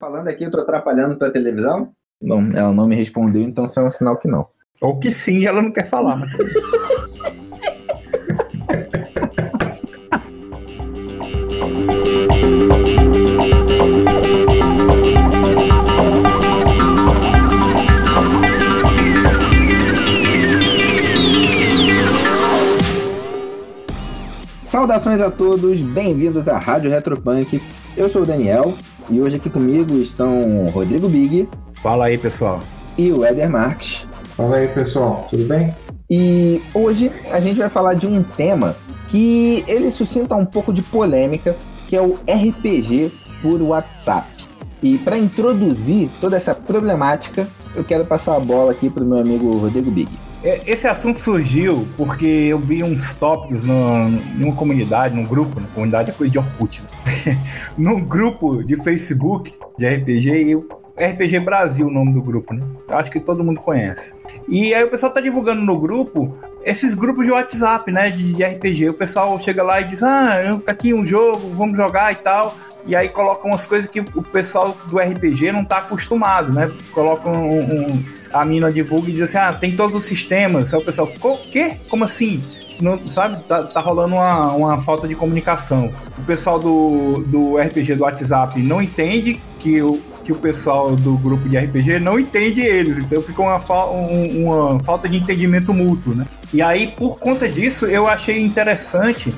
Falando aqui, eu tô atrapalhando tua televisão? Bom, ela não me respondeu, então isso é um sinal que não. Ou que sim, ela não quer falar. Saudações a todos, bem-vindos à Rádio Retropunk. Eu sou o Daniel e hoje aqui comigo estão o Rodrigo Big Fala aí, pessoal. e o Éder Marques. Fala aí, pessoal, tudo bem? E hoje a gente vai falar de um tema que ele suscita um pouco de polêmica, que é o RPG por WhatsApp. E para introduzir toda essa problemática, eu quero passar a bola aqui para o meu amigo Rodrigo Big. É, Esse assunto surgiu porque eu vi uns tópicos numa comunidade, num grupo, na comunidade é coisa de Orkut, né? num grupo de Facebook de RPG, e o RPG Brasil, o nome do grupo, né? Eu acho que todo mundo conhece. E aí o pessoal tá divulgando no grupo esses grupos de WhatsApp, né? De, de RPG. O pessoal chega lá e diz: Ah, tá aqui um jogo, vamos jogar e tal. E aí colocam umas coisas que o pessoal do RPG não tá acostumado, né? Colocam um, um- a mina divulga e diz assim: Ah, tem todos os sistemas. Aí o pessoal, o quê? Como assim? Não, sabe, tá, tá rolando uma, uma falta de comunicação. O pessoal do, do RPG do WhatsApp não entende que o, que o pessoal do grupo de RPG não entende eles. Então fica uma, fa- um- uma falta de entendimento mútuo, né? E aí, por conta disso, eu achei interessante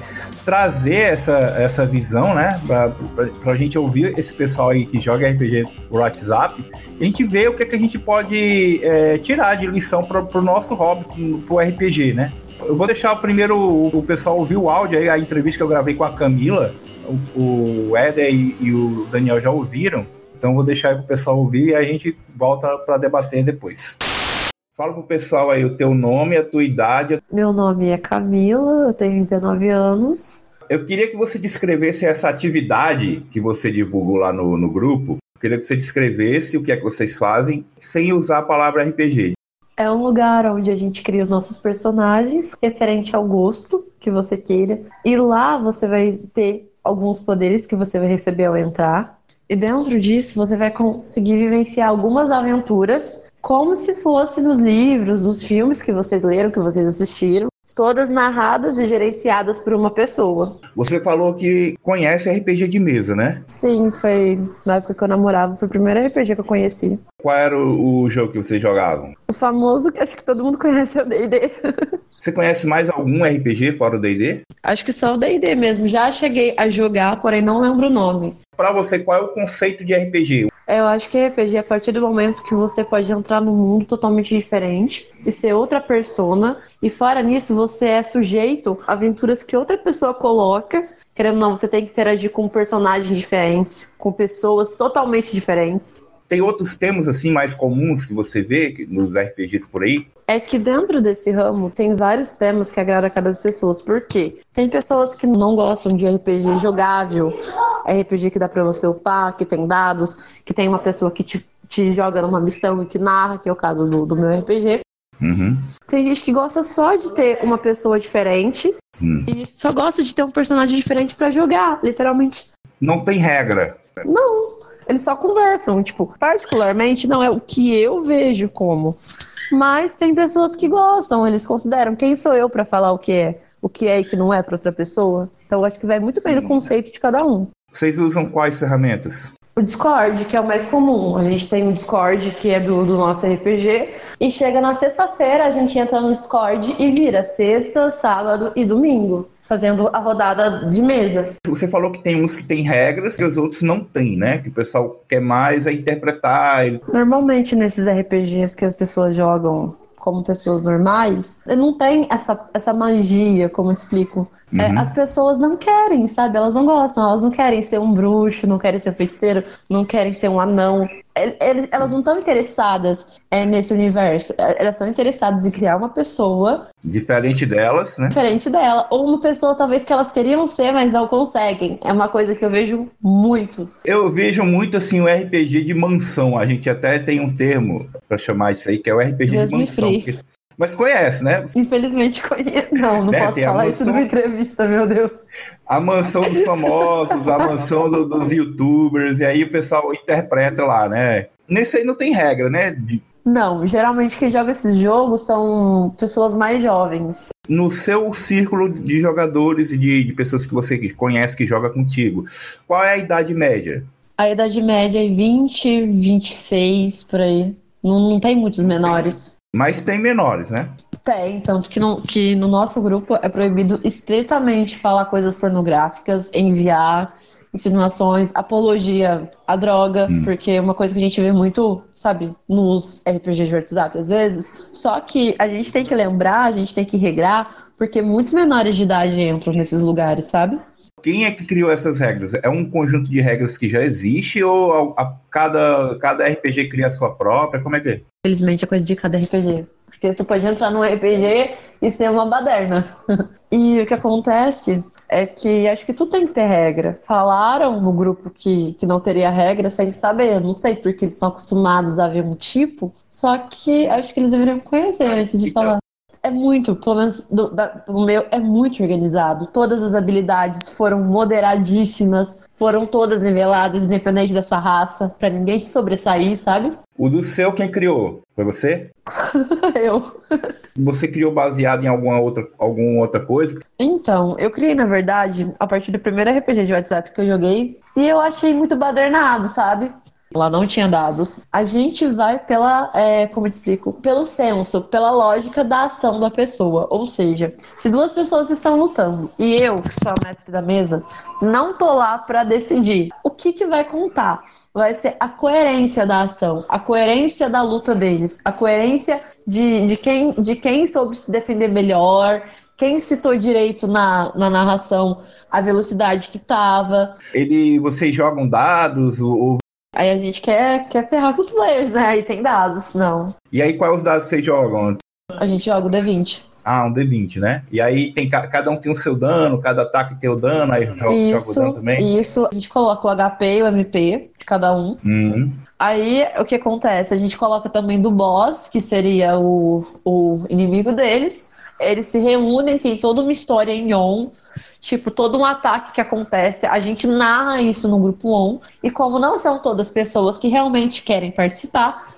trazer essa, essa visão, né? Pra, pra, pra gente ouvir esse pessoal aí que joga RPG por WhatsApp a gente ver o que, é que a gente pode é, tirar de lição para o nosso hobby, pro, pro RPG, né? Eu vou deixar primeiro o, o pessoal ouvir o áudio aí, a entrevista que eu gravei com a Camila. O, o e, e o Daniel já ouviram. Então vou deixar aí pro pessoal ouvir e a gente volta para debater depois. Fala pro pessoal aí o teu nome, a tua idade. Meu nome é Camila, eu tenho 19 anos. Eu queria que você descrevesse essa atividade que você divulgou lá no, no grupo. Eu queria que você descrevesse o que é que vocês fazem sem usar a palavra RPG. É um lugar onde a gente cria os nossos personagens, referente ao gosto que você queira. E lá você vai ter alguns poderes que você vai receber ao entrar. E dentro disso você vai conseguir vivenciar algumas aventuras, como se fosse nos livros, nos filmes que vocês leram, que vocês assistiram. Todas narradas e gerenciadas por uma pessoa. Você falou que conhece RPG de mesa, né? Sim, foi na época que eu namorava, foi o primeiro RPG que eu conheci. Qual era o, o jogo que vocês jogavam? O famoso que acho que todo mundo conhece é o D&D. Você conhece mais algum RPG fora o D&D? Acho que só o D&D mesmo. Já cheguei a jogar, porém não lembro o nome. Pra você, qual é o conceito de RPG? É, Eu acho que RPG é a partir do momento que você pode entrar num mundo totalmente diferente e ser outra persona. E fora nisso, você é sujeito a aventuras que outra pessoa coloca. Querendo ou não, você tem que interagir com personagens diferentes, com pessoas totalmente diferentes. Tem outros temas assim mais comuns que você vê que- nos RPGs por aí? É que dentro desse ramo tem vários temas que agradam a cada pessoa. Por quê? Tem pessoas que não gostam de RPG jogável, RPG que dá pra você upar, que tem dados, que tem uma pessoa que te, te joga numa missão e que narra, que é o caso do, do meu RPG. Uhum. Tem gente que gosta só de ter uma pessoa diferente Hum. e só gosta de ter um personagem diferente pra jogar, literalmente. Não tem regra. Não, eles só conversam. Tipo, particularmente não é o que eu vejo como. Mas tem pessoas que gostam, eles consideram quem sou eu pra falar o que é, o que é e que não é pra outra pessoa. Então eu acho que vai muito bem no conceito de cada um. Vocês usam quais ferramentas? O Discord, que é o mais comum. A gente tem o Discord, que é do, do nosso RPG. E chega na sexta-feira, a gente entra no Discord e vira sexta, sábado e domingo. Fazendo a rodada de mesa. Você falou que tem uns que tem regras e os outros não tem, né? Que o pessoal quer mais é interpretar. Normalmente nesses RPGs que as pessoas jogam como pessoas normais, não tem essa, essa magia, como eu te explico. É, Uhum. as pessoas não querem, sabe? Elas não gostam, elas não querem ser um bruxo, não querem ser um feiticeiro, não querem ser um anão. El- el- Elas não estão interessadas é, nesse universo. É, Elas são interessadas em criar uma pessoa Diferente delas, né? diferente dela. Ou uma pessoa talvez que elas queriam ser, mas não conseguem. É uma coisa que eu vejo muito. Eu vejo muito assim o RPG de mansão. A gente até tem um termo pra chamar isso aí, que é o RPG Deus de mansão. Mas conhece, né? Infelizmente conheço. Não, não Né, posso tem falar isso numa entrevista, meu Deus. A mansão dos famosos, a mansão do- dos youtubers, e aí o pessoal interpreta lá, né? Nesse aí não tem regra, né? Não, geralmente quem joga esses jogos são pessoas mais jovens. No seu círculo de jogadores e de, de pessoas que você conhece que joga contigo, qual é a idade média? A idade média é 20, 26, por aí. Não, não tem muitos menores. Mas tem menores, né? Tem, tanto que no, que no nosso grupo é proibido estritamente falar coisas pornográficas, enviar insinuações, apologia à droga, porque é uma coisa que a gente vê muito, sabe, nos RPGs de WhatsApp às vezes. Só que a gente tem que lembrar, a gente tem que regrar, porque muitos menores de idade entram nesses lugares, sabe? Quem é que criou essas regras? É um conjunto de regras que já existe ou a, a- cada, cada RPG cria a sua própria? Como é que é? Infelizmente é coisa de cada RPG. Porque tu pode entrar num RPG e ser uma baderna. e o que acontece é que acho que tudo tem que ter regra. Falaram no grupo que, que não teria regra sem saber. Eu não sei porque eles são acostumados a ver um tipo. Só que acho que eles deveriam conhecer antes de Então. falar. É muito, pelo menos do, da- do meu, é muito organizado. Todas as habilidades foram moderadíssimas, foram todas niveladas, independente da sua raça, pra ninguém se sobressair, sabe? O do seu, quem criou? Foi você? Eu. Você criou baseado em alguma outra, alguma outra coisa? Então, eu criei, na verdade, a partir do primeiro RPG de WhatsApp que eu joguei, e eu achei muito badernado, sabe? Lá não tinha dados. A gente vai pela, é, como eu te explico, pelo senso, pela lógica da ação da pessoa. Ou seja, se duas pessoas estão lutando e eu, que sou a mestre da mesa, não tô lá pra decidir o que que vai contar. Vai ser a coerência da ação, a coerência da luta deles, a coerência de, de, quem, de quem soube se defender melhor, quem citou direito na, na narração, a velocidade que tava. Ele, vocês jogam dados? Ou, Aí a gente quer, quer ferrar com os players, né? Aí tem dados. Não. e aí, quais os dados vocês jogam? A gente joga o D20. Ah, um D20, né? E aí tem ca- cada um tem o seu dano, cada ataque tem o dano, aí joga, joga o Isso, dano também. isso. A gente coloca o HP e o MP de cada um. Uhum. Aí o que acontece? A gente coloca também do boss, que seria o, o inimigo deles. Eles se reúnem, tem toda uma história em on. Tipo, todo um ataque que acontece, a gente narra isso no grupo on. E como não são todas pessoas que realmente querem participar,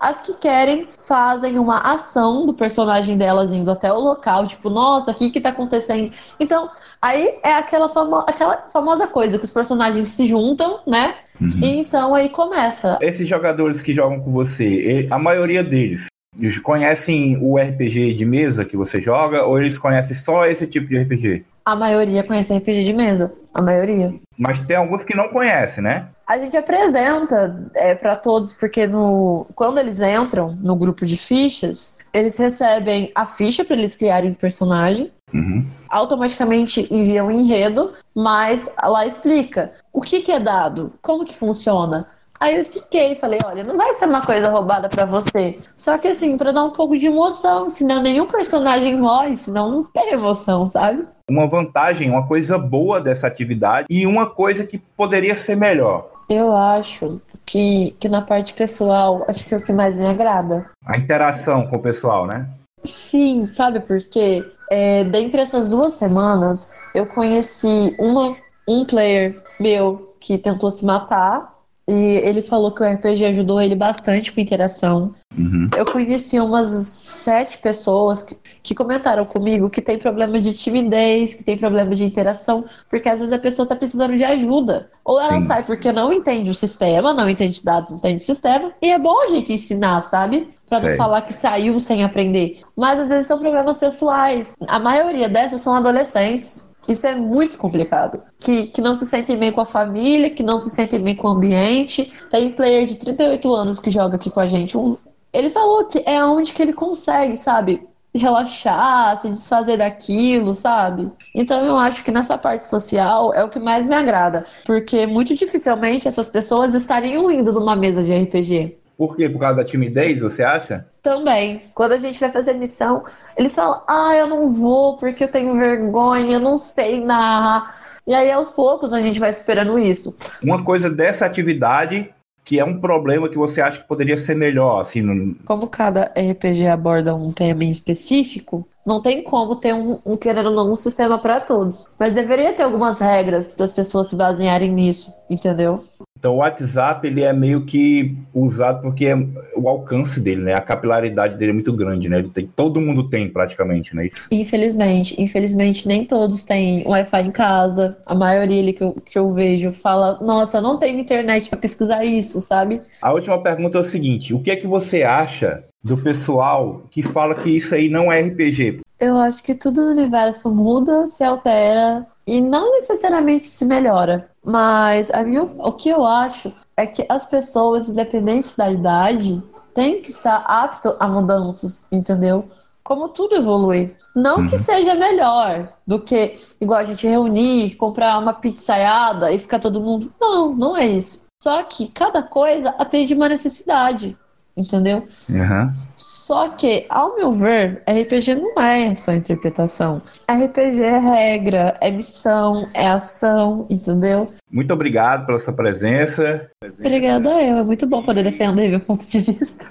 as que querem fazem uma ação do personagem delas indo até o local, tipo, nossa, o que que tá acontecendo? Então, aí é aquela, famo aquela famosa coisa que os personagens se juntam, né? E então aí começa. Esses jogadores que jogam com você, a maioria deles eles conhecem o RPG de mesa que você joga ou eles conhecem só esse tipo de RPG? A maioria conhece RPG de mesa. A maioria. Mas tem alguns que não conhecem, né? A gente apresenta é, para todos, porque no, quando eles entram no grupo de fichas, eles recebem a ficha para eles criarem o personagem. Uhum. automaticamente enviam um enredo, mas lá explica o que, que é dado, como que funciona. Aí eu expliquei, falei, olha, não vai ser uma coisa roubada pra você. Só que assim, pra dar um pouco de emoção, senão nenhum personagem morre, senão não tem emoção, sabe? Uma vantagem, uma coisa boa dessa atividade e uma coisa que poderia ser melhor. Eu acho que, que na parte pessoal, acho que é o que mais me agrada. A interação com o pessoal, né? Sim, sabe por quê? É, dentre essas duas semanas, eu conheci uma, um player meu que tentou se matar. E ele falou que o RPG ajudou ele bastante com interação. Uhum. Eu conheci umas sete pessoas que, que comentaram comigo que tem problema de timidez, que tem problema de interação, porque às vezes a pessoa tá precisando de ajuda. Ou ela Sim. sai porque não entende o sistema, não entende dados, não entende o sistema, e é bom a gente ensinar, sabe? Pra não falar que saiu sem aprender. Mas às vezes são problemas pessoais. A maioria dessas são adolescentes. Isso é muito complicado. Que, que não se sentem bem com a família, que não se sentem bem com o ambiente. Tem player de 38 anos que joga aqui com a gente. Um- ele falou que é onde que ele consegue, sabe? Relaxar, se desfazer daquilo, sabe? Então eu acho que nessa parte social é o que mais me agrada. Porque muito dificilmente essas pessoas estariam indo numa mesa de RPG. Por quê? Por causa da timidez, você acha? Também. Quando a gente vai fazer missão, eles falam: Ah, eu não vou porque eu tenho vergonha, eu não sei narrar. E aí, aos poucos, a gente vai superando isso. Uma coisa dessa atividade que é um problema que você acha que poderia ser melhor, assim? No... Como cada RPG aborda um tema em específico, não tem como ter um, um querendo ou não, um sistema para todos. Mas deveria ter algumas regras para as pessoas se basearem nisso, entendeu? Então o WhatsApp ele é meio que usado porque é o alcance dele, né? A capilaridade dele é muito grande, né? Ele tem, todo mundo tem praticamente, né? Isso. Infelizmente, infelizmente nem todos têm Wi-Fi em casa. A maioria ali que eu, que eu vejo fala, nossa, não tenho internet para pesquisar isso, sabe? A última pergunta é o seguinte: o que é que você acha do pessoal que fala que isso aí não é RPG? Eu acho que tudo no universo muda, se altera e não necessariamente se melhora. Mas a minha, o que eu acho é que as pessoas, independente da idade, têm que estar apto a mudanças, entendeu? Como tudo evolui. Não uhum. que seja melhor do que igual a gente reunir, comprar uma pizzaiada e ficar todo mundo. Não, não é isso. Só que cada coisa atende uma necessidade entendeu? Uhum. Só que, ao meu ver, RPG não é só interpretação. RPG é regra, é missão, é ação, entendeu? Muito obrigado pela sua presença. Obrigada eu, é muito bom poder defender meu ponto de vista.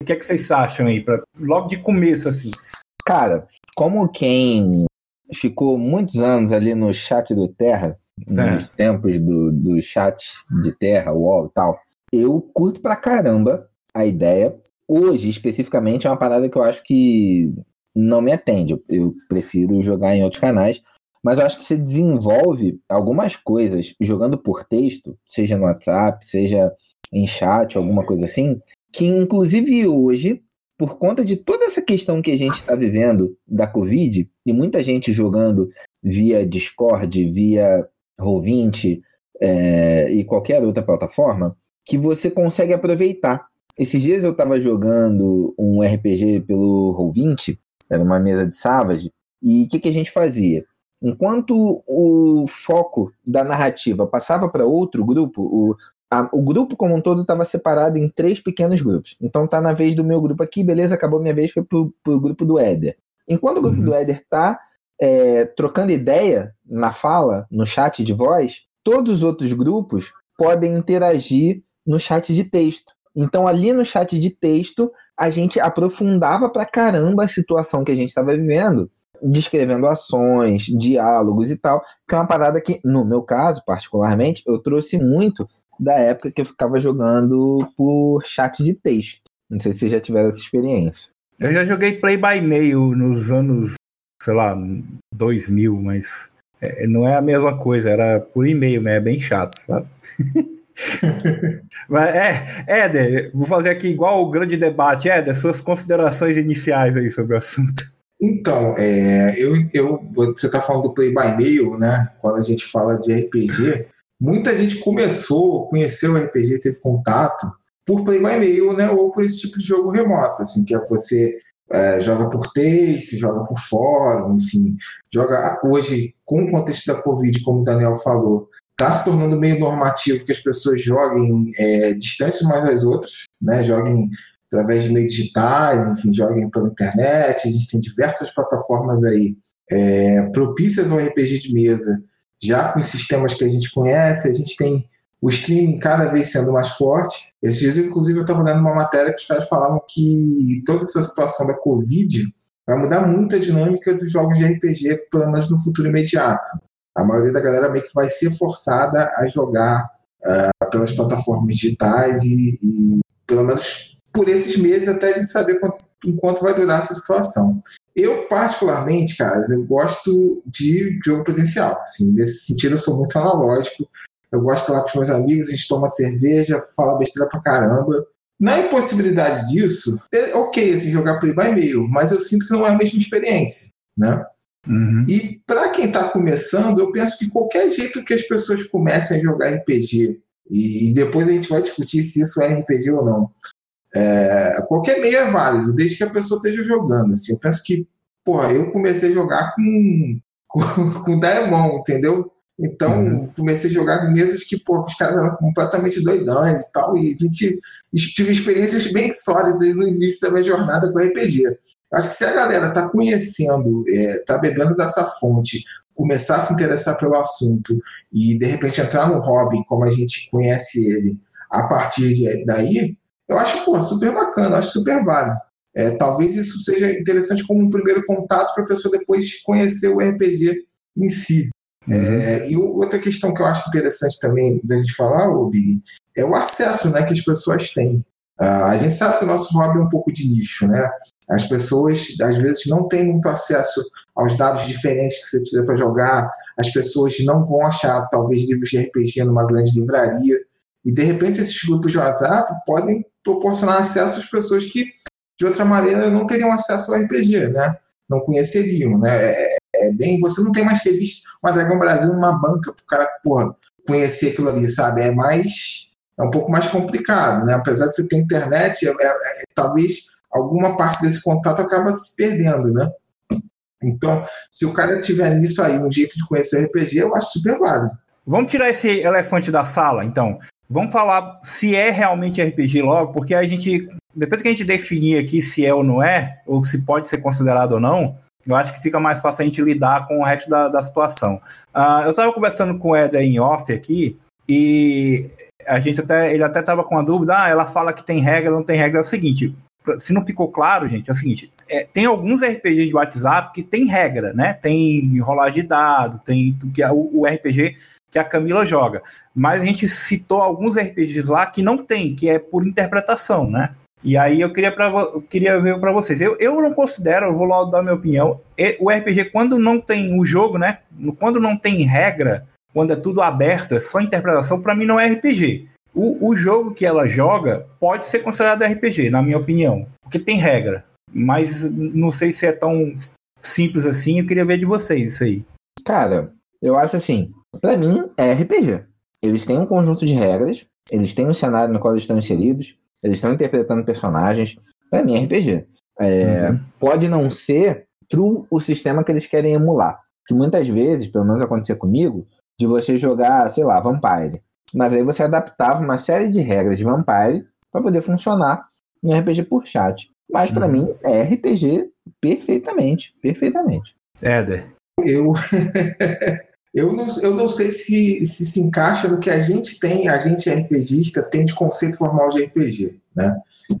O que é que vocês acham aí, pra, logo de começo, assim? Cara, como quem ficou muitos anos ali no chat do Terra, é. nos tempos do, do chat de Terra, UOL e tal, eu curto pra caramba a ideia. Hoje, especificamente, é uma parada que eu acho que não me atende. Eu, eu prefiro jogar em outros canais. Mas eu acho que você desenvolve algumas coisas jogando por texto, seja no WhatsApp, seja em chat, alguma coisa assim, que inclusive hoje, por conta de toda essa questão que a gente está vivendo da Covid, e muita gente jogando via Discord, via Roll20 é, e qualquer outra plataforma, que você consegue aproveitar. Esses dias eu tava jogando um RPG pelo Roll20, era uma mesa de Savage, e o que, que a gente fazia? Enquanto o foco da narrativa passava para outro grupo, o, a, o grupo como um todo estava separado em três pequenos grupos. Então tá na vez do meu grupo aqui, beleza, acabou minha vez, foi pro, pro grupo do Éder. Enquanto o grupo uhum. do Éder tá é, trocando ideia na fala, no chat de voz, todos os outros grupos podem interagir no chat de texto. Então, ali no chat de texto, a gente aprofundava pra caramba a situação que a gente estava vivendo, descrevendo ações, diálogos e tal, que é uma parada que, no meu caso, particularmente, eu trouxe muito da época que eu ficava jogando por chat de texto. Não sei se vocês já tiveram essa experiência. Eu já joguei Play by Mail nos anos, sei lá, 2000, mas é, não é a mesma coisa, era por e-mail, mas é bem chato, sabe? Mas é, Éder, vou fazer aqui igual o grande debate. Éder, suas considerações iniciais aí sobre o assunto. Então, é, eu, eu, você está falando do Play by Mail, né? Quando a gente fala de RPG, muita gente começou, conheceu o RPG, teve contato por Play by Mail, né? Ou por esse tipo de jogo remoto, assim, que é você é, joga por texto, joga por fórum, enfim, joga hoje com o contexto da Covid, como o Daniel falou, está se tornando meio normativo que as pessoas joguem é, distantes umas das outras, né? joguem através de meios digitais, enfim, joguem pela internet. A gente tem diversas plataformas aí é, propícias ao RPG de mesa, já com sistemas que a gente conhece. A gente tem o streaming cada vez sendo mais forte. Esses dias, inclusive, eu estava lendo uma matéria que os caras falavam que toda essa situação da Covid vai mudar muito a dinâmica dos jogos de RPG, pelo menos no futuro imediato a maioria da galera meio que vai ser forçada a jogar uh, pelas plataformas digitais e, e, pelo menos por esses meses até a gente saber quanto, enquanto vai durar essa situação. Eu, particularmente, cara, eu gosto de jogo presencial. Assim, nesse sentido, eu sou muito analógico. Eu gosto de lá com os meus amigos, a gente toma cerveja, fala besteira pra caramba. Na impossibilidade disso, é ok assim, jogar play by mail, mas eu sinto que não é a mesma experiência. Né? Uhum. E para quem está começando, eu penso que qualquer jeito que as pessoas comecem a jogar RPG, e depois a gente vai discutir se isso é RPG ou não, é, qualquer meio é válido, desde que a pessoa esteja jogando. Assim, eu penso que, porra, eu comecei a jogar com, com, com Daemon, entendeu? Então, uhum. comecei a jogar com mesas que, pô, os caras eram completamente doidões e tal, e a gente tive experiências bem sólidas no início da minha jornada com RPG. Acho que se a galera está conhecendo, está é, bebendo dessa fonte, começar a se interessar pelo assunto e de repente entrar no hobby como a gente conhece ele a partir de, daí, eu acho pô, super bacana, acho super válido. É, talvez isso seja interessante como um primeiro contato para a pessoa depois conhecer o RPG em si. Uhum. É, e outra questão que eu acho interessante também da gente falar, o Big, é o acesso né, que as pessoas têm. Uh, a gente sabe que o nosso hobby é um pouco de nicho, né? As pessoas, às vezes, não têm muito acesso aos dados diferentes que você precisa para jogar. As pessoas não vão achar, talvez, livros de RPG numa grande livraria. E, de repente, esses grupos de WhatsApp podem proporcionar acesso às pessoas que, de outra maneira, não teriam acesso ao RPG, né? Não conheceriam, né? É, é bem... Você não tem mais revista, uma Dragão Brasil numa banca para o cara, porra, conhecer aquilo ali, sabe? É mais... É um pouco mais complicado, né? Apesar de você ter internet, é, é, é talvez alguma parte desse contato acaba se perdendo, né? Então, se o cara tiver nisso aí um jeito de conhecer RPG, eu acho super válido. Vamos tirar esse elefante da sala, então. Vamos falar se é realmente RPG logo, porque a gente, depois que a gente definir aqui se é ou não é, ou se pode ser considerado ou não, eu acho que fica mais fácil a gente lidar com o resto da, da situação. Uh, eu estava conversando com o Eder em off aqui, e a gente até, ele até estava com uma dúvida, ah, ela fala que tem regra, não tem regra, é o seguinte, se não ficou claro, gente, é o seguinte: é, tem alguns RPGs de WhatsApp que tem regra, né? Tem rolagem de dado, tem o, o, RPG que a Camila joga. Mas a gente citou alguns RPGs lá que não tem, que é por interpretação, né? E aí eu queria, pra, eu queria ver para vocês. Eu, eu não considero, eu vou lá dar minha opinião. O RPG, quando não tem o jogo, né? Quando não tem regra, quando é tudo aberto, é só interpretação, para mim não é RPG. O, o jogo que ela joga pode ser considerado RPG, na minha opinião, porque tem regra. Mas não sei se é tão simples assim. Eu queria ver de vocês isso aí. Cara, eu acho assim, para mim é RPG. Eles têm um conjunto de regras, eles têm um cenário no qual eles estão inseridos, eles estão interpretando personagens. Para mim é RPG. É, uhum. Pode não ser true o sistema que eles querem emular. Que muitas vezes, pelo menos acontecer comigo, de você jogar, sei lá, Vampire. Mas aí você adaptava uma série de regras de Vampire para poder funcionar em RPG por chat. Mas para uhum. mim é RPG perfeitamente, perfeitamente. Éder. Eu eu não, eu não sei se, se se encaixa no que a gente tem, a gente RPGista tem de conceito formal de RPG, né?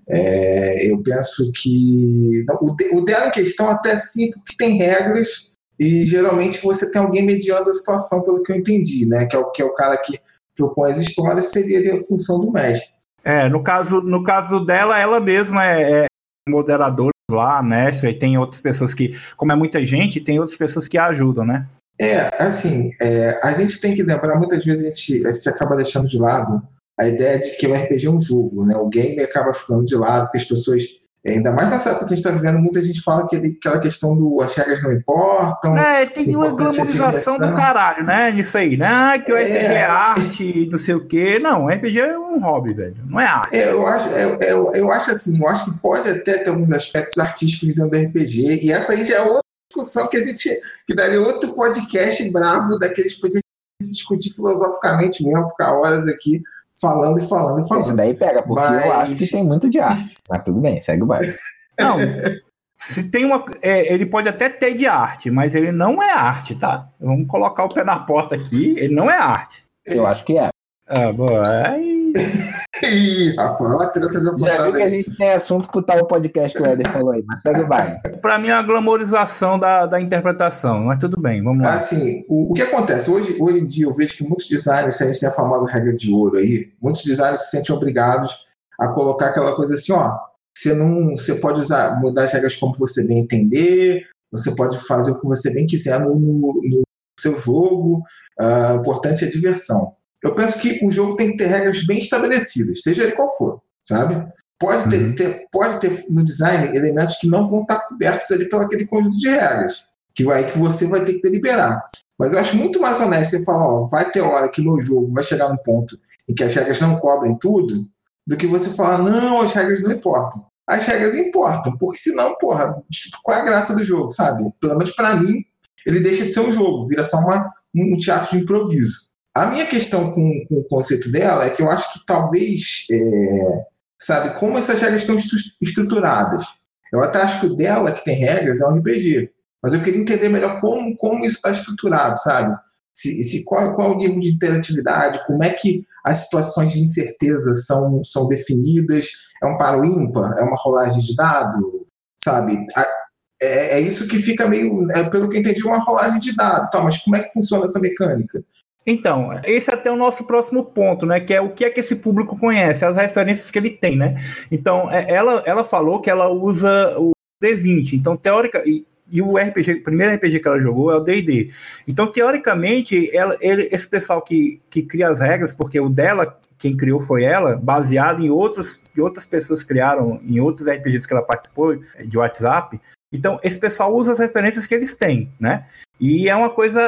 É, eu penso que não, o, o dela em questão até sim, porque tem regras e geralmente você tem alguém mediando a situação, pelo que eu entendi, né? Que é o, que é o cara que propõe as histórias, seria a função do mestre. É, no caso, no caso dela, ela mesma é, é moderadora lá, mestre, e tem outras pessoas que, como é muita gente, tem outras pessoas que ajudam, né? É, assim, é, a gente tem que lembrar, muitas vezes a gente, a gente acaba deixando de lado a ideia de que o RPG é um jogo, né? O game acaba ficando de lado, porque as pessoas ainda mais nessa época que a gente está vivendo, muita gente fala que aquela questão do as regras não importam. É, tem uma glamorização do caralho, né? Nisso aí, né? Que o RPG é, é arte, não sei o quê. Não, o RPG é um hobby, velho. Não é arte. É, eu, acho, é, eu, eu acho assim, eu acho que pode até ter alguns aspectos artísticos dentro do RPG. E essa aí já é outra discussão que a gente. que daria outro podcast brabo daqueles que discutir filosoficamente mesmo, ficar horas aqui falando e falando e falando. Isso daí pega, porque Mas... eu acho que tem muito de arte. Mas tudo bem, segue o bairro. Não, se tem uma. É, ele pode até ter de arte, mas ele não é arte, tá? Vamos colocar o pé na porta aqui, ele não é arte. Eu acho que é. Ah, boa. Aí. Ih, rapaz, a treta já Já vi que a gente tem assunto pro tal podcast que o Eder falou aí, mas segue o baile. Pra mim é uma glamorização da, da interpretação, mas tudo bem, vamos lá. Assim, o, o que acontece? Hoje, hoje em dia eu vejo que muitos designers, se a gente tem a famosa regra de ouro aí, muitos designers se sentem obrigados a colocar aquela coisa assim, ó. Você não. Você pode usar, mudar as regras como você bem entender, você pode fazer o que você bem quiser no, no seu jogo. Uh, o importante é a diversão eu penso que o jogo tem que ter regras bem estabelecidas, seja ele qual for, sabe? Pode ter, uhum. ter, pode ter no design elementos que não vão estar cobertos ali pelo aquele conjunto de regras, que vai que você vai ter que deliberar. Mas eu acho muito mais honesto você falar, ó, vai ter hora que no jogo vai chegar num ponto em que as regras não cobrem tudo, do que você falar, não, as regras não importam. As regras importam, porque senão, porra, tipo, qual é a graça do jogo, sabe? Pelo menos para mim, ele deixa de ser um jogo, vira só uma, um teatro de improviso. A minha questão com, com, o conceito dela é que eu acho que talvez, é, sabe, como essas regras estão estruturadas. Eu até acho que o dela, que tem regras, é um RPG. Mas eu queria entender melhor como, como isso está estruturado, sabe? Se, se, qual, qual é o nível de interatividade, como é que as situações de incerteza são, são definidas, é um paro ímpar, é uma rolagem de dado, sabe? É, é isso que fica meio, é, pelo que eu entendi, uma rolagem de dado. Tá, mas como é que funciona essa mecânica? Então, esse é até o nosso próximo ponto, né? Que é o que é que esse público conhece, as referências que ele tem, né? Então, é, ela, ela falou que ela usa o D20. Então, teórica. E, e o RPG, o primeiro RPG que ela jogou é o D&D. Então, teoricamente, ela, ele, esse pessoal que, que cria as regras, porque o dela, quem criou foi ela, baseado em outros que outras pessoas criaram, em outros RPGs que ela participou de WhatsApp. Então, esse pessoal usa as referências que eles têm, né? E é uma coisa,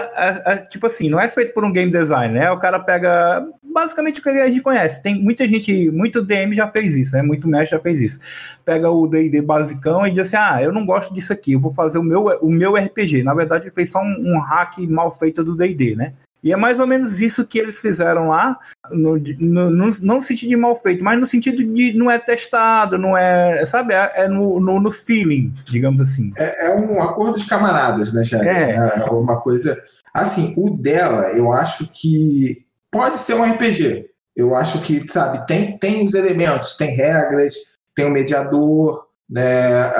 tipo assim, não é feito por um game designer, né? O cara pega basicamente o que a gente conhece. Tem muita gente, muito DM já fez isso, né? Muito mestre já fez isso. Pega o D&D basicão e diz assim, ah, eu não gosto disso aqui, eu vou fazer o meu, o meu RPG. Na verdade, ele fez só um, um hack mal feito do D&D, né? E é mais ou menos isso que eles fizeram lá, no, no, no, não no sentido de mal feito, mas no sentido de não é testado, não é, sabe, é, é no, no, no, feeling, digamos assim. É, é, um acordo de camaradas, né, Jair? É. é uma coisa. Assim, o dela, eu acho que pode ser um RPG. Eu acho que, sabe, tem, tem os elementos, tem regras, tem um mediador, né?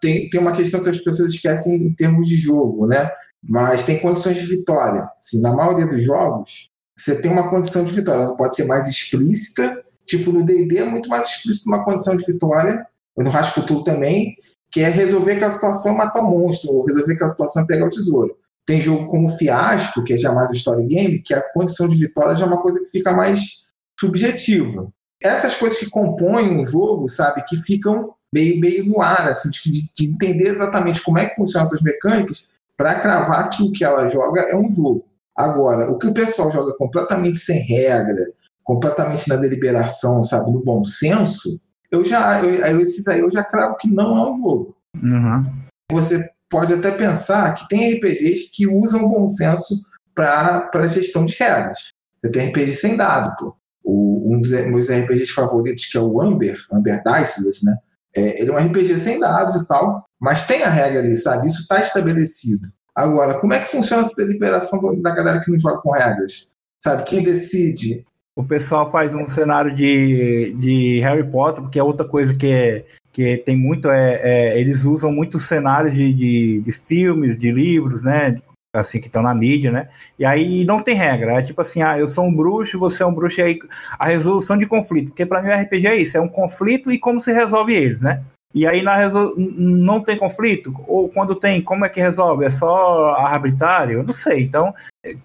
Tem, tem uma questão que as pessoas esquecem em termos de jogo, né? Mas tem condições de vitória. Se na maioria dos jogos você tem uma condição de vitória, ela pode ser mais explícita, tipo no D&D é muito mais explícita uma condição de vitória, no Rasputul também, que é resolver aquela situação matar o monstro, ou resolver aquela situação pegar o tesouro. Tem jogo como Fiasco, que é já mais o story game, que a condição de vitória já é uma coisa que fica mais subjetiva. Essas coisas que compõem um jogo, sabe, que ficam meio, meio no ar, assim, de, de entender exatamente como é que funcionam essas mecânicas, para cravar que o que ela joga é um jogo. Agora, o que o pessoal joga completamente sem regra, completamente na deliberação, sabe, no bom senso, eu já, eu, esses aí eu já cravo que não é um jogo. Uhum. Você pode até pensar que tem RPGs que usam bom senso para gestão de regras. Você tem RPG sem dado, pô. O, um dos meus RPGs favoritos, que é o Amber, Amber Dice, né? É, ele é um RPG sem dados e tal, mas tem a regra ali, sabe? Isso está estabelecido. Agora, como é que funciona essa deliberação da galera que não joga com regras? Sabe? Quem decide? O pessoal faz um cenário de, de Harry Potter, porque é outra coisa que, é, que tem muito, é, é eles usam muitos cenários de, de, de, filmes, de livros, né? Assim, que estão na mídia, né? E aí não tem regra. É tipo assim, ah, eu sou um bruxo, você é um bruxo, e aí a resolução de conflito. Porque para mim o RPG é isso, é um conflito e como se resolve eles, né? E aí na resol... não tem conflito? Ou quando tem, como é que resolve? É só arbitrário? Eu não sei, então...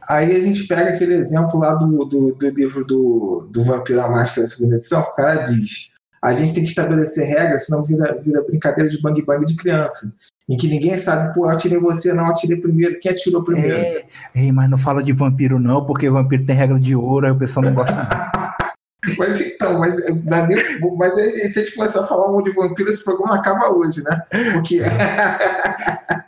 Aí a gente pega aquele exemplo lá do, do, do livro do, do Vampiro à Máscara da segunda edição, o cara diz a gente tem que estabelecer regras, senão vira, vira brincadeira de bang bang de criança em que ninguém sabe, pô, eu atirei você, não, atirei primeiro, quem atirou primeiro? É, é, mas não fala de vampiro não, porque vampiro tem regra de ouro, aí o pessoal não gosta Mas então, mas, mas se a gente começar a falar um de vampiro, esse programa acaba hoje, né? Porque.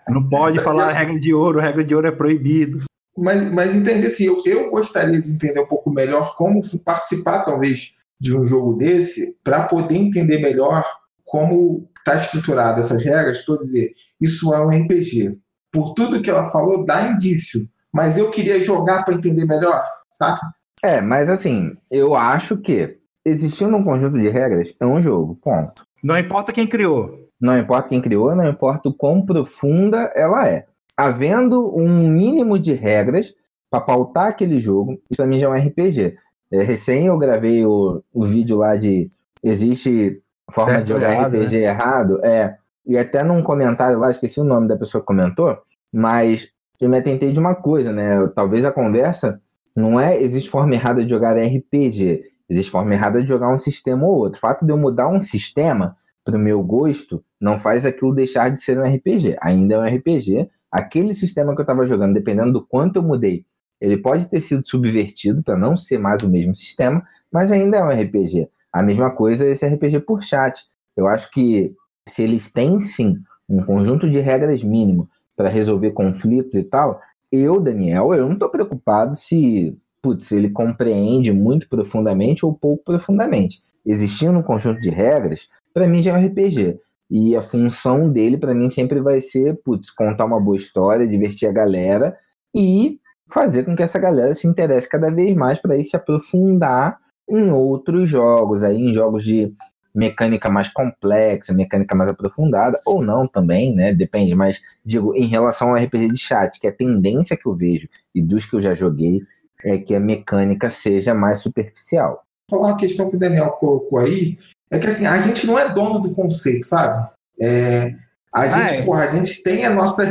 não pode falar regra de ouro, regra de ouro é proibido. Mas, mas entender assim, eu, eu gostaria de entender um pouco melhor como participar, talvez, de um jogo desse, para poder entender melhor como está estruturado essas regras, para dizer, isso é um RPG. Por tudo que ela falou, dá indício. Mas eu queria jogar para entender melhor, saca? É, mas assim, eu acho que existindo um conjunto de regras, é um jogo, ponto. Não importa quem criou. Não importa quem criou, não importa o quão profunda ela é. Havendo um mínimo de regras para pautar aquele jogo, isso também já é um RPG. É, recém eu gravei o, o vídeo lá de existe forma certo de jogar errado, RPG né? errado, é. E até num comentário lá, esqueci o nome da pessoa que comentou, mas eu me atentei de uma coisa, né? Talvez a conversa não é existe forma errada de jogar RPG, existe forma errada de jogar um sistema ou outro. O fato de eu mudar um sistema para o meu gosto não faz aquilo deixar de ser um RPG. Ainda é um RPG. Aquele sistema que eu estava jogando, dependendo do quanto eu mudei, ele pode ter sido subvertido para não ser mais o mesmo sistema, mas ainda é um RPG. A mesma coisa esse RPG por chat. Eu acho que se eles têm sim um conjunto de regras mínimo para resolver conflitos e tal, eu, Daniel, eu não estou preocupado se, putz, ele compreende muito profundamente ou pouco profundamente. Existindo um conjunto de regras, para mim já é um RPG. E a função dele, para mim, sempre vai ser, putz, contar uma boa história, divertir a galera e fazer com que essa galera se interesse cada vez mais para ir se aprofundar em outros jogos, aí em jogos de mecânica mais complexa, mecânica mais aprofundada, ou não também, né? Depende, mas digo, em relação ao RPG de chat, que é a tendência que eu vejo e dos que eu já joguei é que a mecânica seja mais superficial. Vou falar uma questão que o Daniel colocou aí, é que assim, a gente não é dono do conceito, sabe? É, a gente, ah, é. porra, a gente tem a nossa.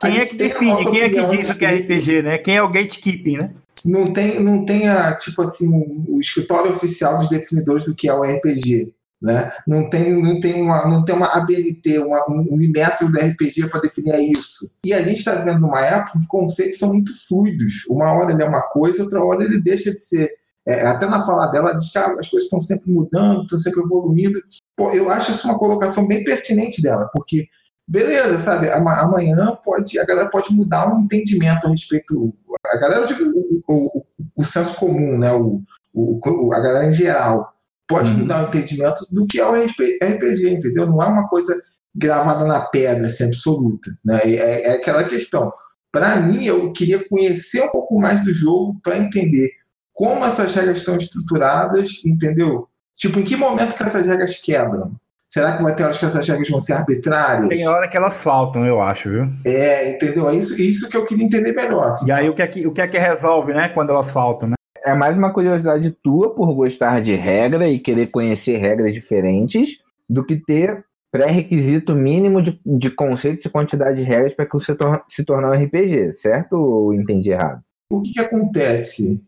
Quem é que define? Quem é que diz o que é RPG, né? Quem é o gatekeeping, né? Não tem, não tem a, tipo assim, o escritório oficial dos definidores do que é o RPG. Né? Não tem, não tem uma, não tem uma ABNT, uma, um método do RPG para definir isso. E a gente está vivendo numa época que conceitos são muito fluidos. Uma hora ele é uma coisa, outra hora ele deixa de ser. É, até na fala dela, diz que as coisas estão sempre mudando, estão sempre evoluindo. Pô, eu acho isso uma colocação bem pertinente dela, porque beleza, sabe? Amanhã pode, a galera pode mudar um entendimento a respeito. A galera, digo, o, o, o senso comum, né? O, o, a galera em geral pode uhum. mudar o entendimento do que é o RPG, entendeu? Não é uma coisa gravada na pedra, assim, absoluta. Né? É, é aquela questão. Para mim, eu queria conhecer um pouco mais do jogo para entender como essas regras estão estruturadas, entendeu? Tipo, em que momento que essas regras quebram? Será que vai ter horas que essas regras vão ser arbitrárias? Tem hora que elas faltam, eu acho, viu? É, entendeu? É isso, isso que eu queria entender melhor. Assim. E aí o que, é que, o que é que resolve, né, quando elas faltam, né? É mais uma curiosidade tua por gostar de regra e querer conhecer regras diferentes do que ter pré-requisito mínimo de, de conceitos e quantidade de regras para que você tor se tornar um RPG, certo ou entendi errado? O que, que acontece?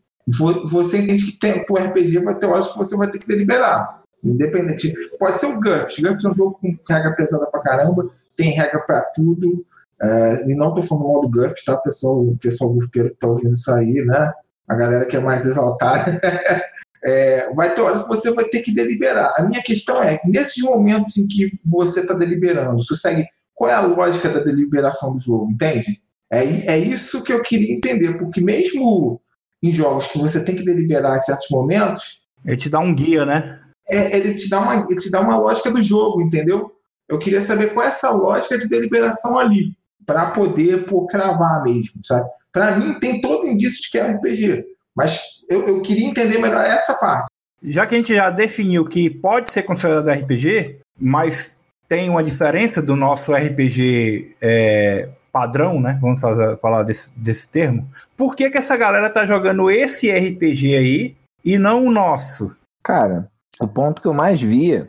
Você entende que tem, o RPG vai ter horas que você vai ter que deliberar. Independente. Pode ser o GURPS. GURPS é um jogo com regra pesada pra caramba, tem regra para tudo. É, e não tô falando mal do GURPS, tá, pessoal? Pessoal gruppeiro que tá ouvindo isso aí, né? A galera que é mais exaltada. é, vai ter horas que você vai ter que deliberar. A minha questão é, nesses momentos em que você está deliberando, você segue qual é a lógica da deliberação do jogo, entende? É, é isso que eu queria entender, porque mesmo em jogos que você tem que deliberar em certos momentos. Ele te dá um guia, né? É, ele, te dá uma, ele te dá uma lógica do jogo, entendeu? Eu queria saber qual é essa lógica de deliberação ali, para poder pô, cravar mesmo, sabe? Para mim, tem todo indício de que é RPG, mas eu, eu queria entender melhor essa parte. Já que a gente já definiu que pode ser considerado RPG, mas tem uma diferença do nosso RPG é, padrão, né? Vamos falar desse, desse termo. Por que, que essa galera tá jogando esse RPG aí e não o nosso? Cara, o ponto que eu mais via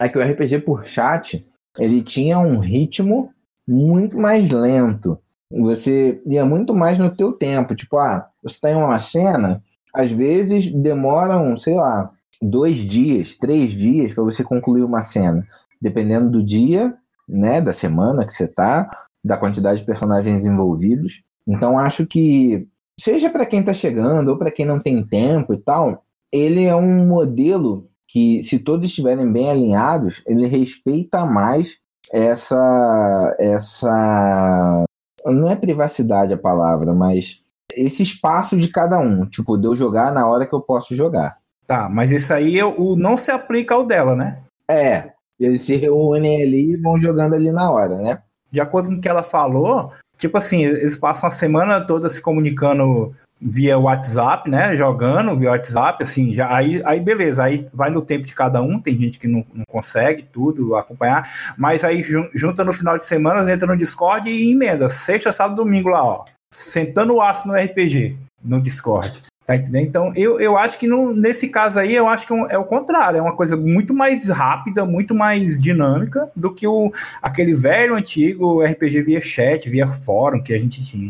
é que o RPG por chat ele tinha um ritmo muito mais lento. Você ia muito mais no teu tempo. Tipo, ah, você está em uma cena, às vezes demoram, sei lá, dois dias, três dias para você concluir uma cena, dependendo do dia, né, da semana que você tá, da quantidade de personagens envolvidos. Então acho que seja para quem está chegando ou para quem não tem tempo e tal, ele é um modelo que se todos estiverem bem alinhados, ele respeita mais essa essa não é privacidade a palavra, mas esse espaço de cada um, tipo, de eu jogar na hora que eu posso jogar. Tá, mas isso aí eu, o, não se aplica ao dela, né? É, eles se reúnem ali e vão jogando ali na hora, né? De acordo com o que ela falou, tipo assim, eles passam a semana toda se comunicando via WhatsApp, né? Jogando via WhatsApp, assim, já, aí, aí beleza, aí vai no tempo de cada um, tem gente que não, não consegue tudo acompanhar, mas aí junta no final de semana, entra no Discord e emenda, sexta, sábado, domingo lá, ó, sentando o aço no RPG, no Discord. Tá entendendo? Então, eu, eu acho que no, nesse caso aí, eu acho que é, é o contrário, é uma coisa muito mais rápida, muito mais dinâmica do que o, aquele velho antigo RPG via chat, via fórum que a gente tinha.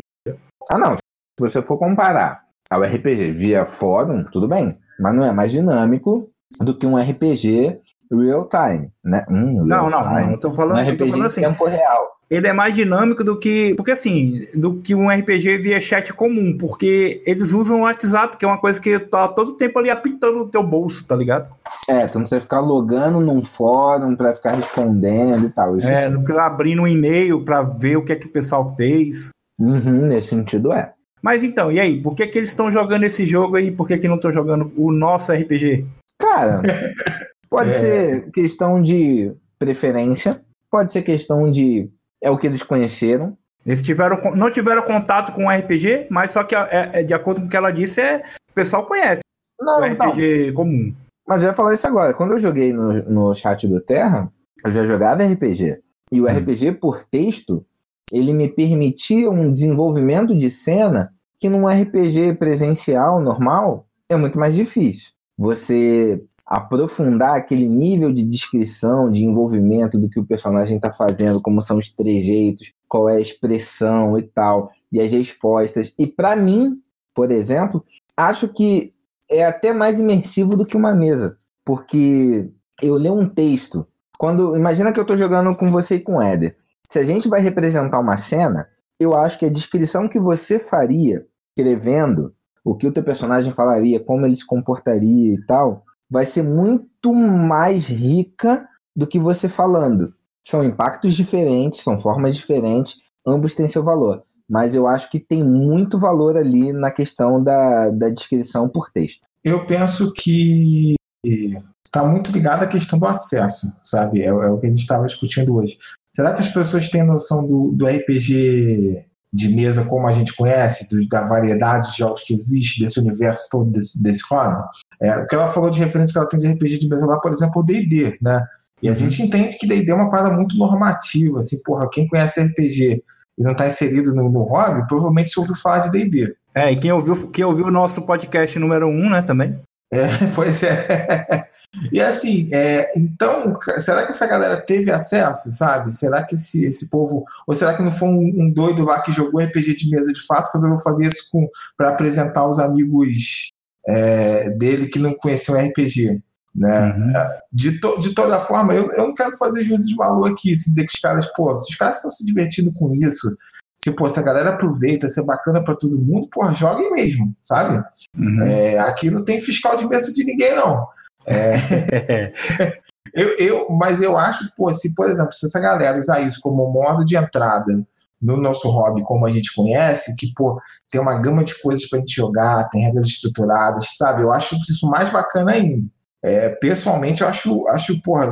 Ah, não, se você for comparar ao RPG via fórum, tudo bem, mas não é mais dinâmico do que um RPG real time, né? Hum, não, não, time. não, eu tô falando, um RPG tô falando assim. tempo real. Ele é mais dinâmico do que, porque assim, do que um RPG via chat comum, porque eles usam o WhatsApp, que é uma coisa que tá todo tempo ali apitando no teu bolso, tá ligado? É, tu não precisa ficar logando num fórum pra ficar respondendo e tal. Isso é, não precisa abrir um e-mail pra ver o que é que o pessoal fez. Uhum, nesse sentido é. Mas então, e aí? Por que, que eles estão jogando esse jogo aí? Por que, que não estão jogando o nosso RPG? Cara, pode é. ser questão de preferência, pode ser questão de. É o que eles conheceram. Eles tiveram, não tiveram contato com o RPG, mas só que é, é, de acordo com o que ela disse, é, o pessoal conhece. não, o RPG não. comum. Mas eu ia falar isso agora. Quando eu joguei no, no chat do Terra, eu já jogava RPG. E o hum. RPG por texto, ele me permitia um desenvolvimento de cena que num RPG presencial normal é muito mais difícil. Você aprofundar aquele nível de descrição, de envolvimento do que o personagem está fazendo, como são os trejeitos, qual é a expressão e tal, e as respostas. E para mim, por exemplo, acho que é até mais imersivo do que uma mesa, porque eu leio um texto. Quando imagina que eu estou jogando com você e com o Éder. Se a gente vai representar uma cena, eu acho que a descrição que você faria escrevendo o que o teu personagem falaria, como ele se comportaria e tal, vai ser muito mais rica do que você falando. São impactos diferentes, são formas diferentes, ambos têm seu valor. Mas eu acho que tem muito valor ali na questão da, da descrição por texto. Eu penso que está muito ligado à questão do acesso, sabe? É, é o que a gente estava discutindo hoje. Será que as pessoas têm noção do, do RPG de mesa como a gente conhece, do, da variedade de jogos que existe, desse universo todo, desse, desse hobby? É, o que ela falou de referência que ela tem de RPG de mesa lá, por exemplo, o D&D, né? E a uhum. gente entende que D&D é uma parada muito normativa, assim, porra, quem conhece RPG e não está inserido no, no hobby, provavelmente ouviu falar de D&D. É, e quem ouviu, quem ouviu o nosso podcast número 1, um, né, também. É, pois é. E assim, é, então, será que essa galera teve acesso, sabe? Será que esse, esse povo. Ou será que não foi um, um doido lá que jogou RPG de mesa de fato, que resolveu fazer isso para apresentar os amigos é, dele que não conheciam RPG. Né? Uhum. De, to, de toda forma, eu, eu não quero fazer juízo de valor aqui, se dizer que os caras, pô, se os caras estão se divertindo com isso, se, pô, se a galera aproveita, se é bacana para todo mundo, pô, joguem mesmo, sabe? Uhum. É, aqui não tem fiscal de mesa de ninguém, não. É, eu, eu, mas eu acho, pô, se, por exemplo, se essa galera usar isso como modo de entrada no nosso hobby como a gente conhece, que pô, tem uma gama de coisas para a gente jogar, tem regras estruturadas, sabe? Eu acho isso mais bacana ainda. É, pessoalmente, eu acho, acho, porra,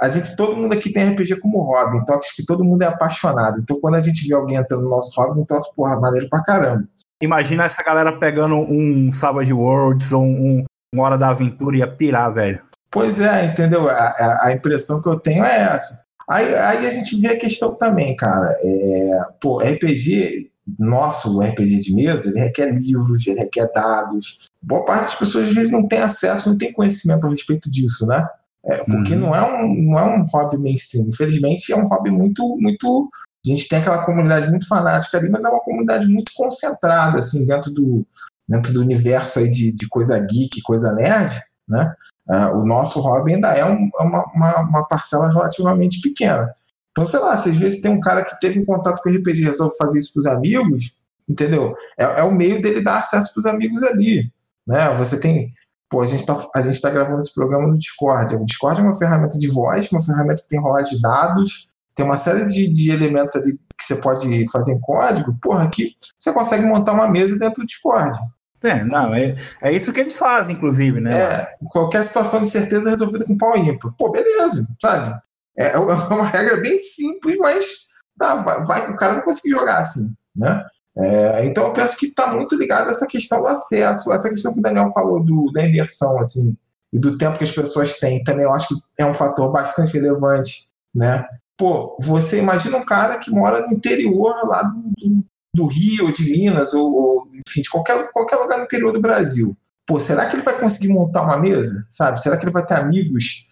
a gente, todo mundo aqui tem RPG como hobby, então acho que todo mundo é apaixonado. Então, quando a gente vê alguém entrando no nosso hobby, então, porra, maneiro pra caramba. Imagina essa galera pegando um Savage Worlds ou um, um Hora da Aventura e ia pirar, velho. Pois é, entendeu? A, a, a impressão que eu tenho é essa. Aí, aí a gente vê a questão também, cara. É, pô, RPG, nosso RPG de mesa, ele requer livros, ele requer dados. Boa parte das pessoas às vezes não tem acesso, não tem conhecimento a respeito disso, né? É, porque uhum. não, é um, não é um hobby mainstream. Infelizmente, é um hobby muito, muito. A gente tem aquela comunidade muito fanática ali, mas é uma comunidade muito concentrada, assim, dentro do, dentro do universo aí de, de coisa geek, coisa nerd, né? Uh, o nosso hobby ainda é um, é uma, uma, uma, parcela relativamente pequena. Então, sei lá, se às vezes tem um cara que teve um contato com o RPG e resolve fazer isso para os amigos, entendeu? É, é, o meio dele dar acesso para os amigos ali. Né? Você tem. Pô, a gente está tá gravando esse programa no Discord. O Discord é uma ferramenta de voz, uma ferramenta que tem rolagem de dados, tem uma série de, de elementos ali que você pode fazer em código, porra, que você consegue montar uma mesa dentro do Discord. É, não, é, é isso que eles fazem, inclusive, né? É, qualquer situação de certeza resolvida com pau ímpar. Pô, beleza, sabe? É, é uma regra bem simples, mas tá, vai, vai, o cara vai conseguir jogar assim, né? É, então eu penso que está muito ligado a essa questão do acesso, essa questão que o Daniel falou do, da imersão, assim, e do tempo que as pessoas têm, também eu acho que é um fator bastante relevante, né? Pô, você imagina um cara que mora no interior lá do, do, do Rio, de Minas, ou, ou, enfim, de qualquer, qualquer lugar no interior do Brasil. Pô, será que ele vai conseguir montar uma mesa? Sabe? Será que ele vai ter amigos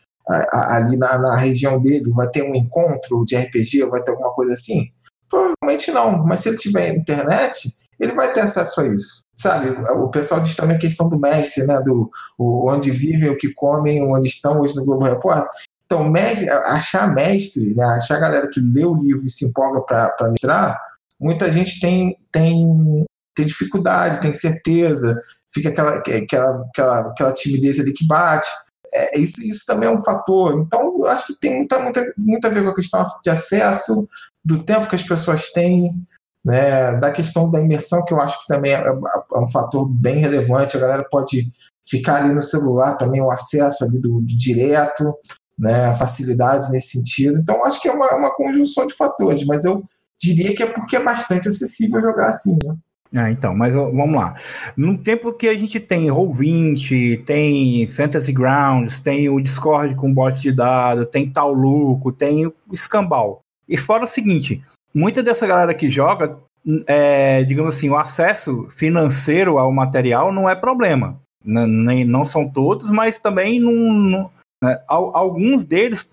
ali na, na região dele? Vai ter um encontro de RPG? Vai ter alguma coisa assim? Provavelmente não, mas se ele tiver internet, ele vai ter acesso a isso. Sabe, o pessoal diz também a questão do mestre, né? Do o, onde vivem, o que comem, onde estão hoje no Globo Repórter. Então, mestre, achar mestre, né? achar a galera que lê o livro e se empolga para mestrar, muita gente tem, tem, tem dificuldade, tem certeza, fica aquela, aquela, aquela, aquela timidez ali que bate. É, isso, isso também é um fator. Então, eu acho que tem muita, muita, muito a ver com a questão de acesso, do tempo que as pessoas têm, né, da questão da imersão, que eu acho que também é, é um fator bem relevante. A galera pode ficar ali no celular também, o acesso ali do, do direto, né, a facilidade nesse sentido. Então, acho que é uma, uma conjunção de fatores, mas eu diria que é porque é bastante acessível jogar assim, né? Ah, então, mas vamos lá. No tempo que a gente tem Roll20, tem Fantasy Grounds, tem o Discord com bot de dados, tem Tauluco, tem o Escambau. E fora o seguinte, muita dessa galera que joga, é, digamos assim, o acesso financeiro ao material não é problema. N nem, não são todos, mas também não, não né? alguns deles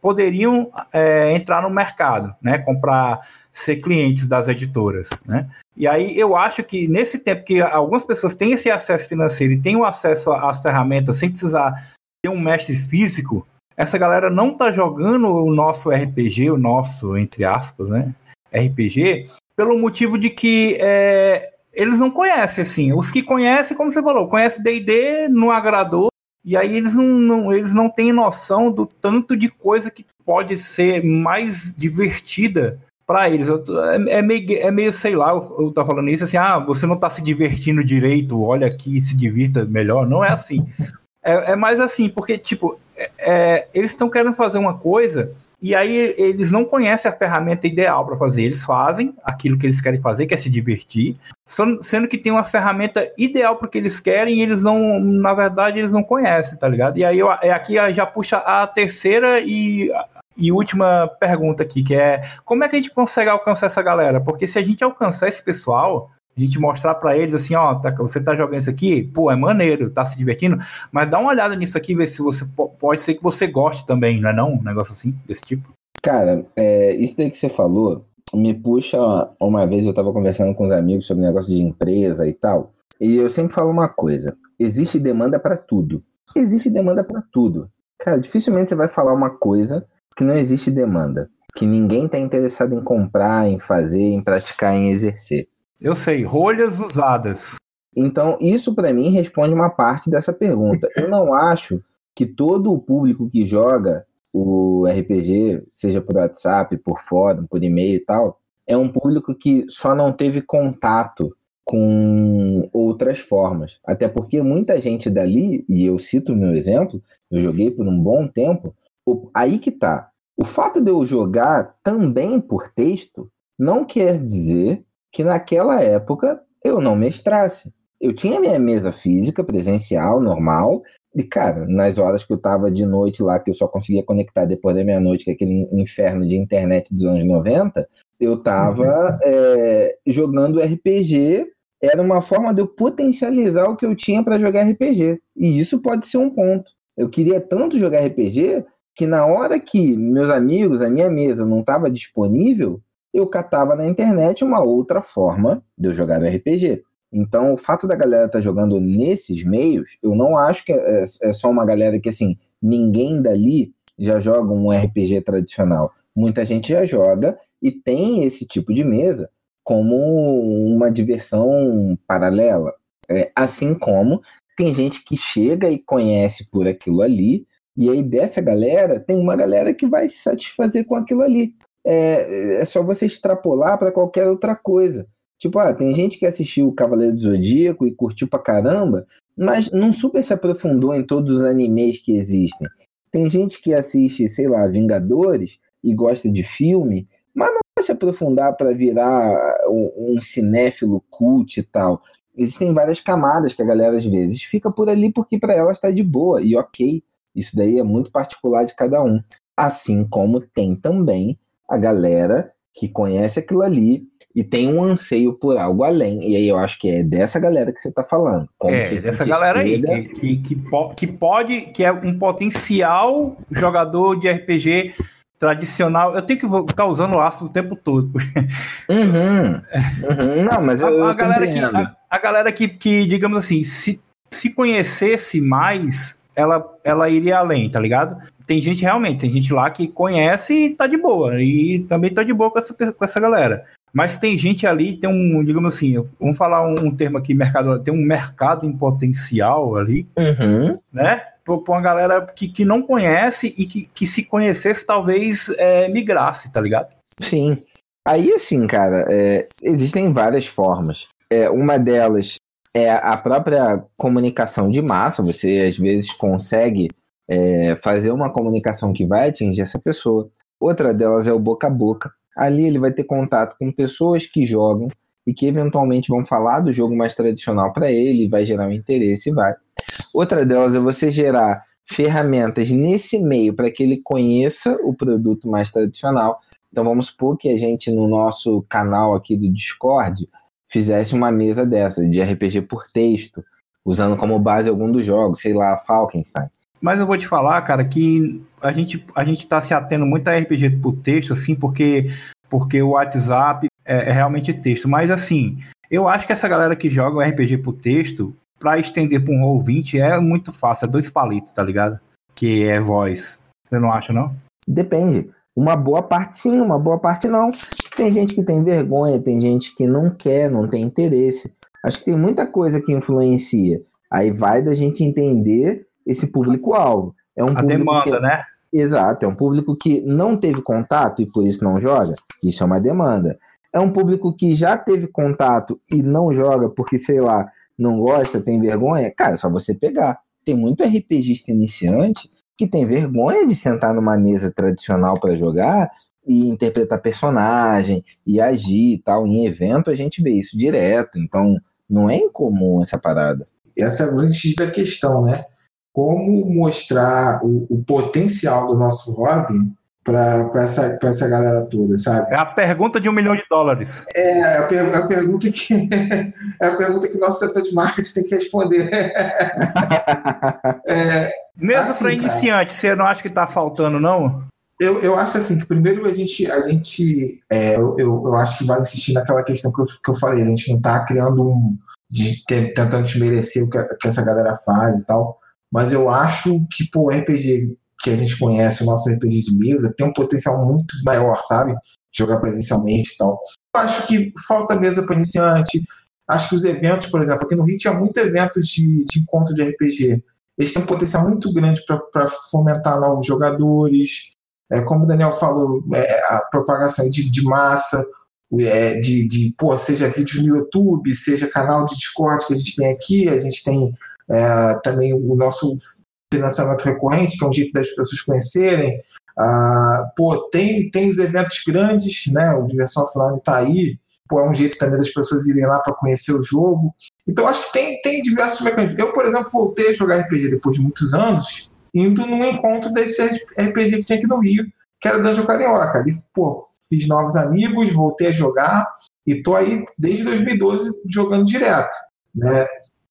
poderiam é, entrar no mercado, né? Comprar, ser clientes das editoras, né? E aí eu acho que nesse tempo que algumas pessoas têm esse acesso financeiro e têm o acesso às ferramentas sem precisar ter um mestre físico, essa galera não tá jogando o nosso RPG, o nosso, entre aspas, né? RPG, pelo motivo de que é, eles não conhecem, assim. Os que conhecem, como você falou, conhece D&D, não agradou, e aí eles não, não, eles não têm noção do tanto de coisa que pode ser mais divertida para eles. É, é, meio, é meio, sei lá, eu, eu tô falando isso assim, ah, você não tá se divertindo direito, olha aqui, se divirta melhor. Não é assim. É, é mais assim, porque, tipo, é, é eles estão querendo fazer uma coisa e aí eles não conhecem a ferramenta ideal para fazer. Eles fazem aquilo que eles querem fazer, que é se divertir, sendo que tem uma ferramenta ideal para o que eles querem e eles não, na verdade, eles não conhecem, tá ligado? E aí eu, é aqui já puxa a terceira e, e última pergunta aqui, que é como é que a gente consegue alcançar essa galera? Porque se a gente alcançar esse pessoal, a gente mostrar para eles assim, ó, tá, você tá jogando isso aqui, pô, é maneiro, tá se divertindo, mas dá uma olhada nisso aqui, ver se você pode ser que você goste também, não é não? Um negócio assim, desse tipo. Cara, é, isso daí que você falou me puxa. Uma vez eu tava conversando com os amigos sobre negócio de empresa e tal, e eu sempre falo uma coisa: existe demanda para tudo. Existe demanda para tudo. Cara, dificilmente você vai falar uma coisa que não existe demanda, que ninguém tá interessado em comprar, em fazer, em praticar, em exercer. Eu sei, rolhas usadas. Então, isso para mim responde uma parte dessa pergunta. Eu não acho que todo o público que joga o RPG, seja por WhatsApp, por fórum, por e-mail e tal, é um público que só não teve contato com outras formas. Até porque muita gente dali, e eu cito o meu exemplo, eu joguei por um bom tempo, aí que tá. O fato de eu jogar também por texto não quer dizer que naquela época eu não mestrasse. Eu tinha minha mesa física, presencial, normal, e, cara, nas horas que eu tava de noite lá, que eu só conseguia conectar depois da meia-noite, que é aquele inferno de internet dos anos 90, eu tava uhum. é, jogando RPG. Era uma forma de eu potencializar o que eu tinha para jogar RPG. E isso pode ser um ponto. Eu queria tanto jogar RPG que na hora que meus amigos, a minha mesa não estava disponível, eu catava na internet uma outra forma de eu jogar no RPG. Então, o fato da galera estar tá jogando nesses meios, eu não acho que é, é, só uma galera que, assim, ninguém dali já joga um RPG tradicional. Muita gente já joga e tem esse tipo de mesa como uma diversão paralela. É, assim como tem gente que chega e conhece por aquilo ali, e aí dessa galera, tem uma galera que vai se satisfazer com aquilo ali é, é só você extrapolar para qualquer outra coisa. Tipo, ah, tem gente que assistiu o Cavaleiro do Zodíaco e curtiu pra caramba, mas não super se aprofundou em todos os animes que existem. Tem gente que assiste, sei lá, Vingadores e gosta de filme, mas não vai se aprofundar para virar um, um cinéfilo cult e tal. Existem várias camadas que a galera às vezes fica por ali porque para ela está de boa e ok. Isso daí é muito particular de cada um. Assim como tem também a galera que conhece aquilo ali e tem um anseio por algo além. E aí eu acho que é dessa galera que você está falando. é, dessa galera chega... aí, que, que, que pode, que é um potencial jogador de RPG tradicional. Eu tenho que ficar usando o aço o tempo todo. Uhum, uhum. Não, mas eu, a, a galera, que, a, a, galera que, que, digamos assim, se, se conhecesse mais, ela, ela iria além, tá ligado? Tem gente realmente, tem gente lá que conhece e tá de boa, e também tá de boa com essa, com essa galera. Mas tem gente ali, tem um, digamos assim, vamos falar um, um termo aqui, mercado, tem um mercado em potencial ali, uhum. né? Pra uma galera que, que não conhece e que, que se conhecesse talvez é, migrasse, tá ligado? Sim. Aí, assim, cara, é, existem várias formas. É, uma delas é a própria comunicação de massa. Você às vezes consegue é, fazer uma comunicação que vai atingir essa pessoa. Outra delas é o boca a boca. Ali ele vai ter contato com pessoas que jogam e que eventualmente vão falar do jogo mais tradicional para ele, vai gerar um interesse e vai. Outra delas é você gerar ferramentas nesse meio para que ele conheça o produto mais tradicional. Então vamos supor que a gente no nosso canal aqui do Discord fizesse uma mesa dessa de RPG por texto, usando como base algum dos jogos, sei lá, Falkenstein. Mas eu vou te falar, cara, que a gente a gente está se atendo muito a RPG por texto, assim, porque porque o WhatsApp é, é realmente texto. Mas assim, eu acho que essa galera que joga o RPG por texto, para estender para um Roll20 é muito fácil, é dois palitos, tá ligado? Que é voz. Você não acha, não? Depende. Uma boa parte sim, uma boa parte não. Tem gente que tem vergonha, tem gente que não quer, não tem interesse. Acho que tem muita coisa que influencia. Aí vai da gente entender esse público-alvo. É um A demanda, que... né? Exato, é um público que não teve contato e por isso não joga. Isso é uma demanda. É um público que já teve contato e não joga porque, sei lá, não gosta, tem vergonha. Cara, é só você pegar. Tem muito RPGista iniciante que tem vergonha de sentar numa mesa tradicional para jogar e interpretar personagem e agir e tal. Em evento a gente vê isso direto, então não é incomum essa parada. Essa é a grande da questão, né? Como mostrar o, o potencial do nosso hobby para essa, essa galera toda, sabe? É a pergunta de um milhão de dólares. É, a, per, a pergunta que é a pergunta que o nosso setor de marketing tem que responder. é, Mesmo assim, para iniciante, você não acha que está faltando, não? Eu, eu acho assim que primeiro a gente, a gente é, eu, eu acho que vai insistir naquela questão que eu, que eu falei, a gente não está criando um. De, tentando desmerecer o que, que essa galera faz e tal mas eu acho que pô, o RPG que a gente conhece, o nosso RPG de mesa, tem um potencial muito maior, sabe? Jogar presencialmente e tal. Eu acho que falta mesa para iniciante. Acho que os eventos, por exemplo, aqui no Rio tinha muito evento de, de encontro de RPG. Eles têm um potencial muito grande para fomentar novos jogadores. É, como o Daniel falou, é, a propagação de, de massa, é, de, de pô, seja vídeos no YouTube, seja canal de Discord que a gente tem aqui, a gente tem é, também o nosso financiamento recorrente, que é um jeito das pessoas conhecerem. Ah, pô, tem, tem os eventos grandes, né? O Diversão Offline está aí, pô, é um jeito também das pessoas irem lá para conhecer o jogo. Então, acho que tem, tem diversos mecanismos. Eu, por exemplo, voltei a jogar RPG depois de muitos anos, indo num encontro desse RPG que tinha aqui no Rio, que era Dungeon Carioca. Ali, pô, fiz novos amigos, voltei a jogar e tô aí desde 2012 jogando direto. Né?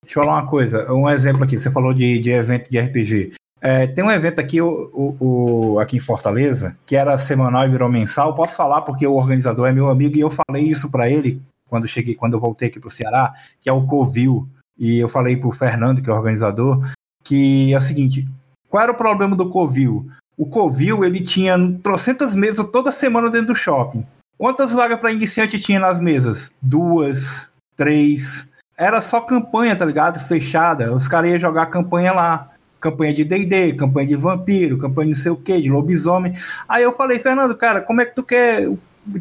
Deixa eu falar uma coisa, um exemplo aqui, você falou de, de evento de RPG. É, tem um evento aqui, o, o, o, aqui em Fortaleza, que era semanal e virou mensal. Posso falar porque o organizador é meu amigo e eu falei isso para ele quando cheguei, quando eu voltei aqui para o Ceará, que é o Covil. E eu falei para o Fernando, que é o organizador, que é o seguinte: qual era o problema do Covil? O Covil ele tinha trocentas mesas toda semana dentro do shopping. Quantas vagas para iniciante tinha nas mesas? Duas, três era só campanha, tá ligado? Fechada. Os caras iam jogar campanha lá. Campanha de D&D, campanha de vampiro, campanha de não sei o que, de lobisomem. Aí eu falei, Fernando, cara, como é que tu quer...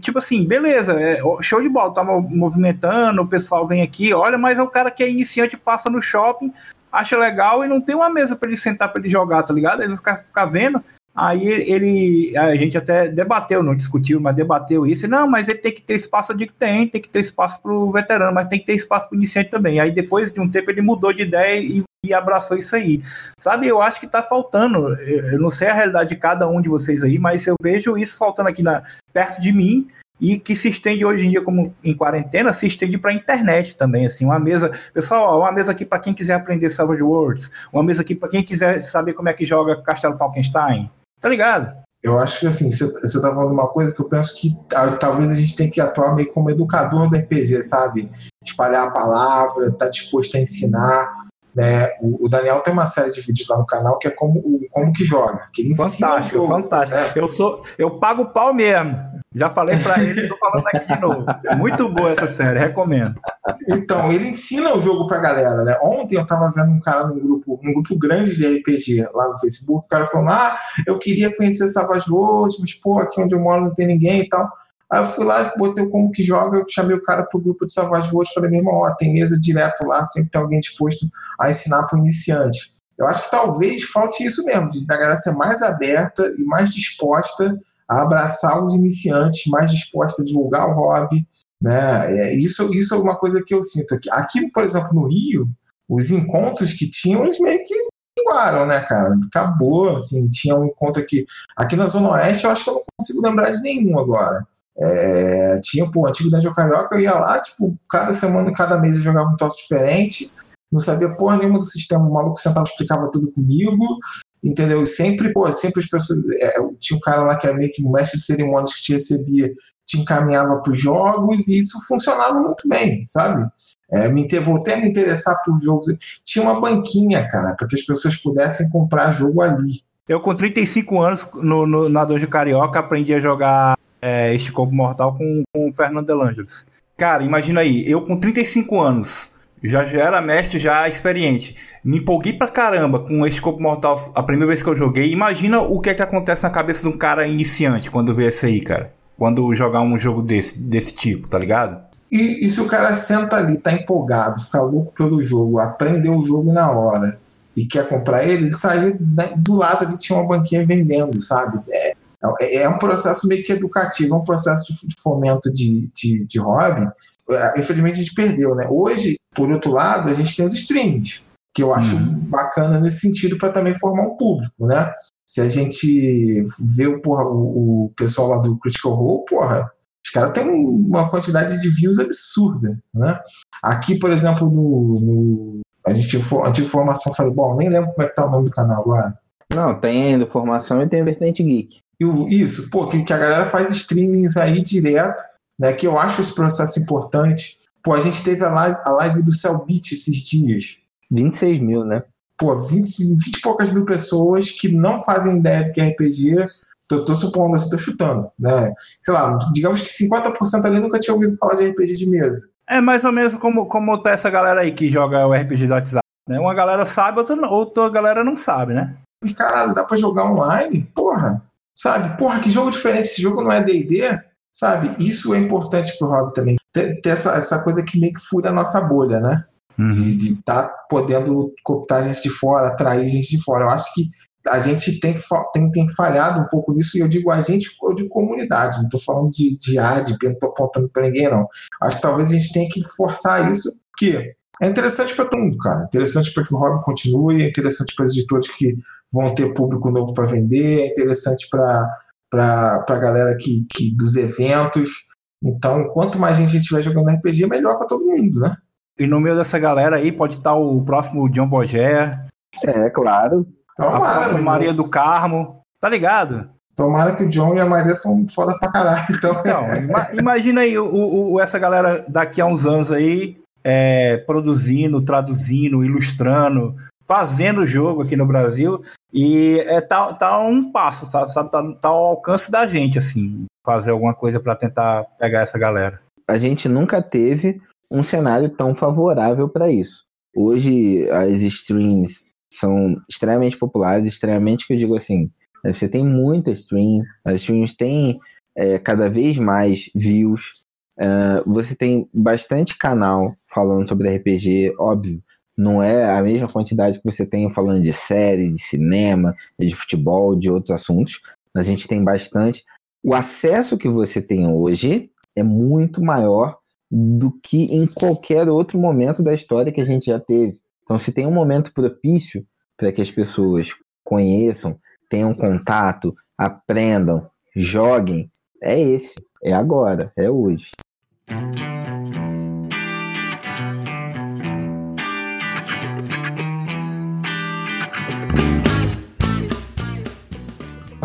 Tipo assim, beleza, é, show de bola, tá movimentando, o pessoal vem aqui, olha, mas é o cara que é iniciante, passa no shopping, acha legal e não tem uma mesa para ele sentar para ele jogar, tá ligado? Ele fica, ficar vendo. Aí ele, a gente até debateu, não discutiu, mas debateu isso. Não, mas ele tem que ter espaço, eu digo tem, tem que ter espaço para o veterano, mas tem que ter espaço para o iniciante também. Aí depois de um tempo ele mudou de ideia e, e abraçou isso aí. Sabe, eu acho que está faltando. Eu não sei a realidade de cada um de vocês aí, mas eu vejo isso faltando aqui na, perto de mim e que se estende hoje em dia como em quarentena, se estende para a internet também, assim, uma mesa, pessoal, uma mesa aqui para quem quiser aprender Savage Worlds, uma mesa aqui para quem quiser saber como é que joga Castelo Falkenstein, Tá ligado? Eu acho que assim, você tá falando uma coisa que eu penso que talvez a gente tenha que atuar meio como educador do RPG, sabe? Espalhar a palavra, tá disposto a ensinar. Né? O, o, Daniel tem uma série de vídeos lá no canal que é como, como que joga. Que fantástico, fantástico. Né? Eu, sou, eu pago o pau mesmo. Já falei para ele, tô falando aqui de novo. Muito boa essa série, recomendo. Então, ele ensina o jogo pra galera, né? Ontem eu tava vendo um cara num grupo, num grupo grande de RPG lá no Facebook, o cara falou: Ah, eu queria conhecer Savage Worlds, mas pô, aqui onde eu moro não tem ninguém e tal. Aí eu fui lá, botei o como que joga, chamei o cara pro grupo de Savage Worlds, falei, meu irmão, ó, tem mesa direto lá, sempre tem alguém disposto a ensinar pro iniciante. Eu acho que talvez falte isso mesmo, de a galera ser mais aberta e mais disposta a abraçar os iniciantes, mais disposta a divulgar o hobby, Né? É, isso, isso é uma coisa que eu sinto aqui. Aqui, por exemplo, no Rio, os encontros que tinham, eles meio que iguaram, né, cara? Acabou, assim, tinha um encontro aqui. Aqui na Zona Oeste, eu acho que eu não consigo lembrar de nenhum agora. É, tinha, pô, o antigo Dungeon Carioca, eu ia lá, tipo, cada semana, cada mês eu jogava um troço diferente, não sabia porra nenhuma do sistema, o maluco sentado explicava tudo comigo, entendeu? E sempre, pô, sempre as pessoas. É, tinha um cara lá que era meio que mestre de cerimônias que te recebia, te encaminhava para os jogos, e isso funcionava muito bem, sabe? É, me voltei a me interessar por jogos. Tinha uma banquinha, cara, para que as pessoas pudessem comprar jogo ali. Eu, com 35 anos, no, no, na Dojo Carioca, aprendi a jogar é, este Combo Mortal com, com o Fernando Delangelos. Cara, imagina aí, eu com 35 anos, já, já era mestre, já experiente, me empolguei pra caramba com este Combo Mortal a primeira vez que eu joguei. Imagina o que é que acontece na cabeça de um cara iniciante quando vê isso aí, cara. Quando jogar um jogo desse, desse tipo, tá ligado? E, e se o cara senta ali, tá empolgado, fica louco pelo jogo, aprendeu o jogo na hora e quer comprar ele, ele sai né, do lado ali tinha uma banquinha vendendo, sabe? É, é, é um processo meio que educativo, é um processo de fomento de, de, de hobby. É, infelizmente a gente perdeu, né? Hoje, por outro lado, a gente tem os streams, que eu acho uhum. bacana nesse sentido para também formar um público, né? Se a gente vê porra, o, o pessoal lá do Critical Role, porra, os caras têm uma quantidade de views absurda, né? Aqui, por exemplo, no, no a gente tinha antiga formação, falei, bom, nem lembro como é que tá o nome do canal agora. Não, tem ainda formação e tem Vertente Geek. Isso, pô, que, que a galera faz streamings aí direto, né? Que eu acho esse processo importante. Pô, a gente teve a live, a live do Cellbit esses dias. 26 mil, né? Pô, 20, 20 e poucas mil pessoas que não fazem ideia do que é RPG. Tô, tô supondo assim, tô chutando, né? Sei lá, digamos que 50% ali nunca tinha ouvido falar de RPG de mesa. É mais ou menos como, como tá essa galera aí que joga o RPG do WhatsApp. Né? Uma galera sabe, outra, outra galera não sabe, né? E, caralho, dá pra jogar online? Porra, sabe? Porra, que jogo diferente, esse jogo não é D&D, sabe? Isso é importante pro hobby também. Ter, ter, essa, essa coisa que meio que fura a nossa bolha, né? Uhum. De estar tá podendo cooptar gente de fora, atrair gente de fora. Eu acho que a gente tem, tem, tem falhado um pouco nisso, e eu digo a gente, eu digo comunidade, não estou falando de, de A, de B, não estou apontando para ninguém, não. Acho que talvez a gente tenha que forçar isso, porque é interessante para todo mundo, cara. É interessante para que o hobby continue, é interessante para os editores que vão ter público novo para vender, é interessante para a galera que, que, dos eventos. Então, quanto mais gente estiver jogando RPG, melhor para todo mundo, né? E no meio dessa galera aí pode estar o próximo John Bogé. É, claro. Tomara, a Maria do Carmo. Tá ligado? Tomara que o John e a Maria são foda pra caralho. Então, então imagina aí o, o, essa galera daqui a uns anos aí é, produzindo, traduzindo, ilustrando, fazendo o jogo aqui no Brasil. E é, tá, tá um passo, sabe? Tá, tá ao alcance da gente, assim, fazer alguma coisa para tentar pegar essa galera. A gente nunca teve um cenário tão favorável para isso. Hoje as streams são extremamente populares, extremamente que eu digo assim, você tem muita stream, as streams têm é, cada vez mais views, uh, você tem bastante canal falando sobre RPG, óbvio, não é a mesma quantidade que você tem falando de série, de cinema, de futebol, de outros assuntos, mas a gente tem bastante. O acesso que você tem hoje é muito maior do que em qualquer outro momento da história que a gente já teve. Então, se tem um momento propício para que as pessoas conheçam, tenham contato, aprendam, joguem, é esse. É agora, é hoje.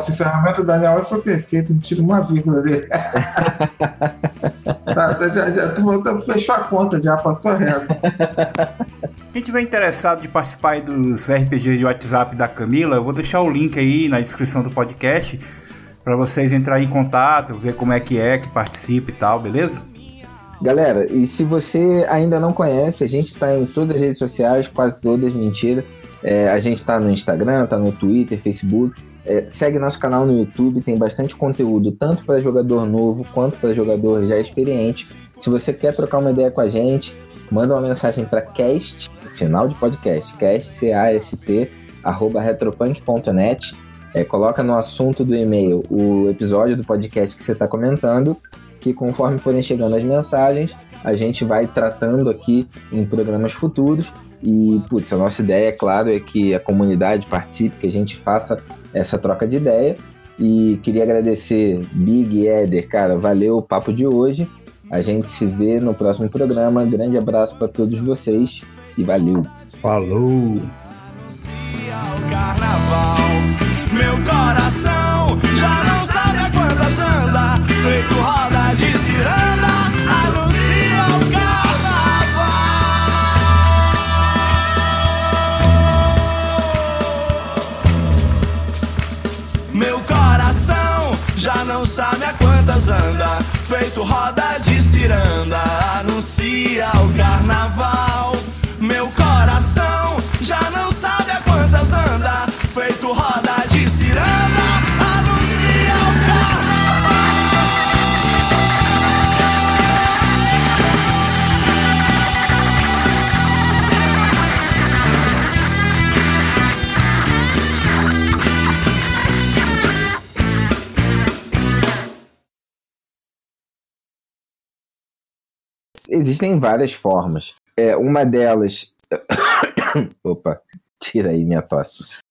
Esse encerramento do Daniel foi perfeito, não tira uma vírgula dele. tá, tá, já, já tu, fechou a conta, já passou reto. Quem tiver interessado de participar dos RPG de WhatsApp da Camila, eu vou deixar o link aí na descrição do podcast para vocês entrarem em contato, ver como é que é, que participa e tal, beleza? Galera, e se você ainda não conhece, a gente está em todas as redes sociais, quase todas, mentira. É, a gente está no Instagram, está no Twitter, Facebook. É, segue nosso canal no YouTube, tem bastante conteúdo, tanto para jogador novo quanto para jogador já experiente. Se você quer trocar uma ideia com a gente, manda uma mensagem para cast, final de podcast, cast, C-A-S-T, arroba retropunk.net. É, coloca no assunto do e-mail o episódio do podcast que você está comentando, que conforme forem chegando as mensagens, a gente vai tratando aqui em programas futuros. E, putz, a nossa ideia, é claro, é que a comunidade participe, que a gente faça essa troca de ideia. E queria agradecer Big e Éder, cara, valeu o papo de hoje. A gente se vê no próximo programa. Grande abraço para todos vocês e valeu. Falou! Meu coração já não sabe a quantas anda, feito roda anda, feito roda de ciranda, anuncia o carnaval. Existem várias formas. É, uma delas. Opa, tira aí minha tosse.